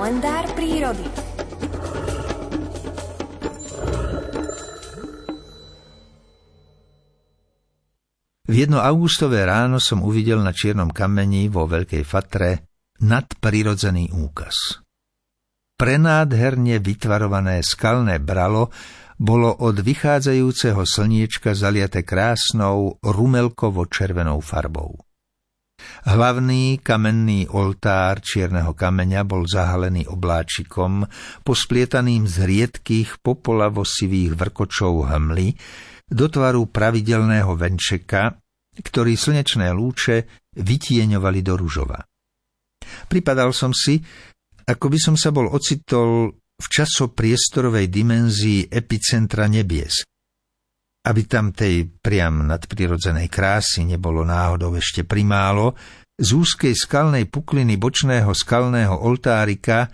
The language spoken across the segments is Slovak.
Kalendár prírody. V jedno augustové ráno som uvidel na čiernom kameni vo Veľkej Fatre nadprirodzený úkaz. Prenádherne vytvarované skalné bralo bolo od vychádzajúceho slniečka zaliate krásnou rumelkovo-červenou farbou. Hlavný kamenný oltár čierneho kameňa bol zahalený obláčikom, posplietaným z riedkých popolavosivých vrkočov hmly, do tvaru pravidelného venčeka, ktorý slnečné lúče vytieňovali do ružova. Pripadal som si, ako by som sa bol ocitol v časopriestorovej dimenzii epicentra nebies, aby tam tej priam nadprirodzenej krásy nebolo náhodou ešte primálo, z úzkej skalnej pukliny bočného skalného oltárika,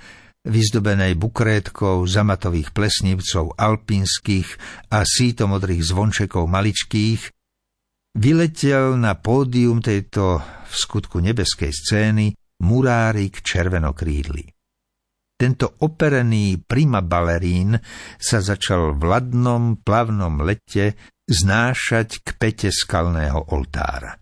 vyzdobenej bukrétkou zamatových plesnivcov alpínskych a sítomodrých zvončekov maličkých, vyletel na pódium tejto v skutku nebeskej scény murárik červenokrídly. Tento operený prima balerín sa začal v ladnom, plavnom lete znášať k pete skalného oltára.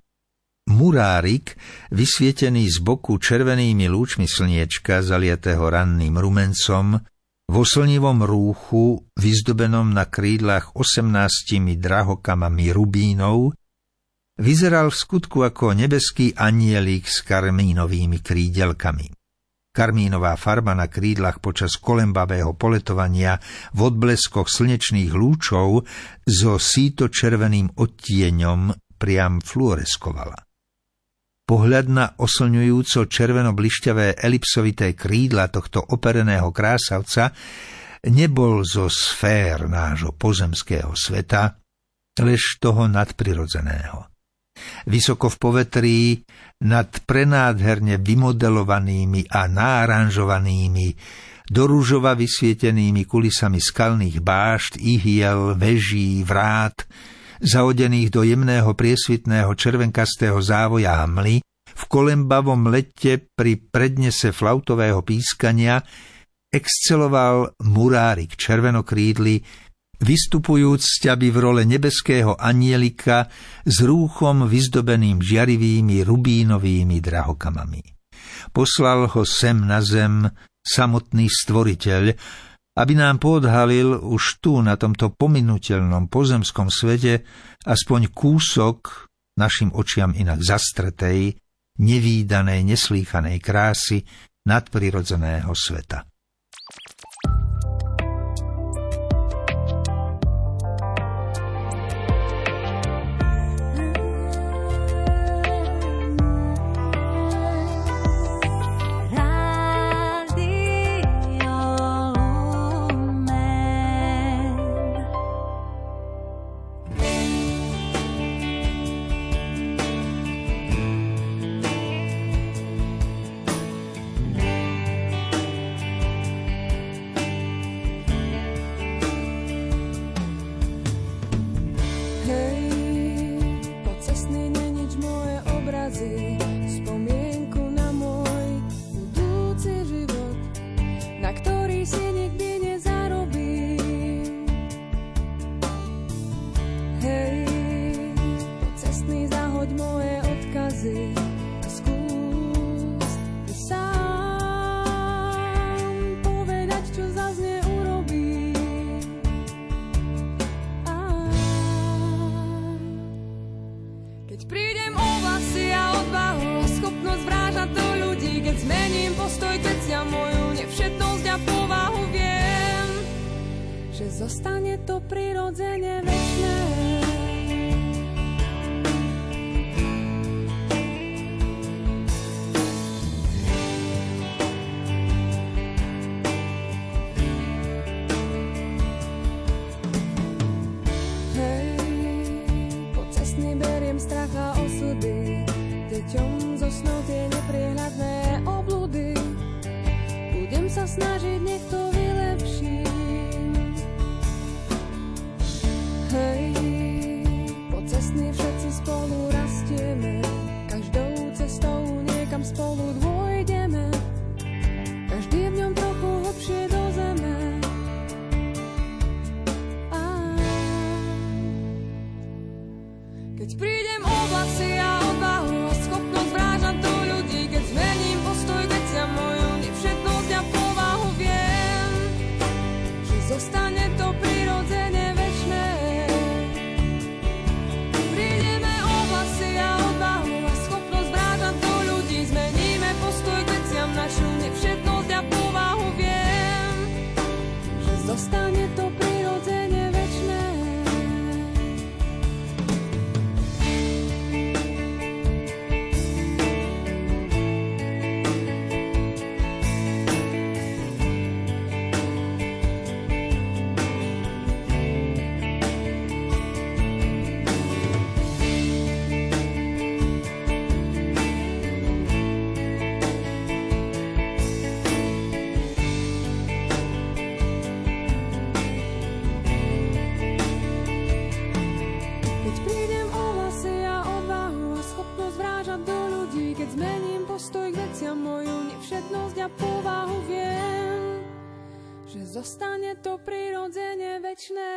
Murárik, vysvietený z boku červenými lúčmi slniečka, zaliatého ranným rumencom, vo slnivom rúchu, vyzdobenom na krídlach osemnáctimi drahokamami rubínov, vyzeral v skutku ako nebeský anielik s karmínovými krídelkami. Karmínová farba na krídlach počas kolembavého poletovania v odbleskoch slnečných lúčov so síto-červeným odtieňom priam fluoreskovala. Pohľad na oslňujúco červeno-blišťavé elipsovité krídla tohto opereného krásavca nebol zo sfér nášho pozemského sveta, lež toho nadprirodzeného. Vysoko v povetrí nad prenádherne vymodelovanými a náranžovanými, do rúžova vysvietenými kulisami skalných bášt, ihiel, veží, vrát, zaodených do jemného priesvitného červenkastého závoja hmly, v kolembavom lete pri prednese flautového pískania exceloval murárik červenokrídly, vystupujúc z ťaby v role nebeského anielika s rúchom vyzdobeným žiarivými rubínovými drahokamami. Poslal ho sem na zem samotný stvoriteľ, aby nám podhalil už tu na tomto pominutelnom pozemskom svete aspoň kúsok našim očiam inak zastretej, nevýdanej, neslýchanej krásy nadprirodzeného sveta. Že zostane to prirodzene večné. Hej, po cestný beriem strach a osudy, deťom zo snou tie nepriehľadné obludy. Budem sa snažiť, nech to vylepším. Hej, po cestný všetci spolu rastieme, každou cestou niekam spolu dôjdeme. Každý v ňom trochu hlbšie do zeme. Keď prídem oblaci a zostane to prirodzene večné.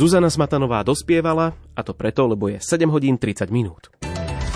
Zuzana Smatanová dospievala, a to preto, lebo je 7 hodín 30 minút.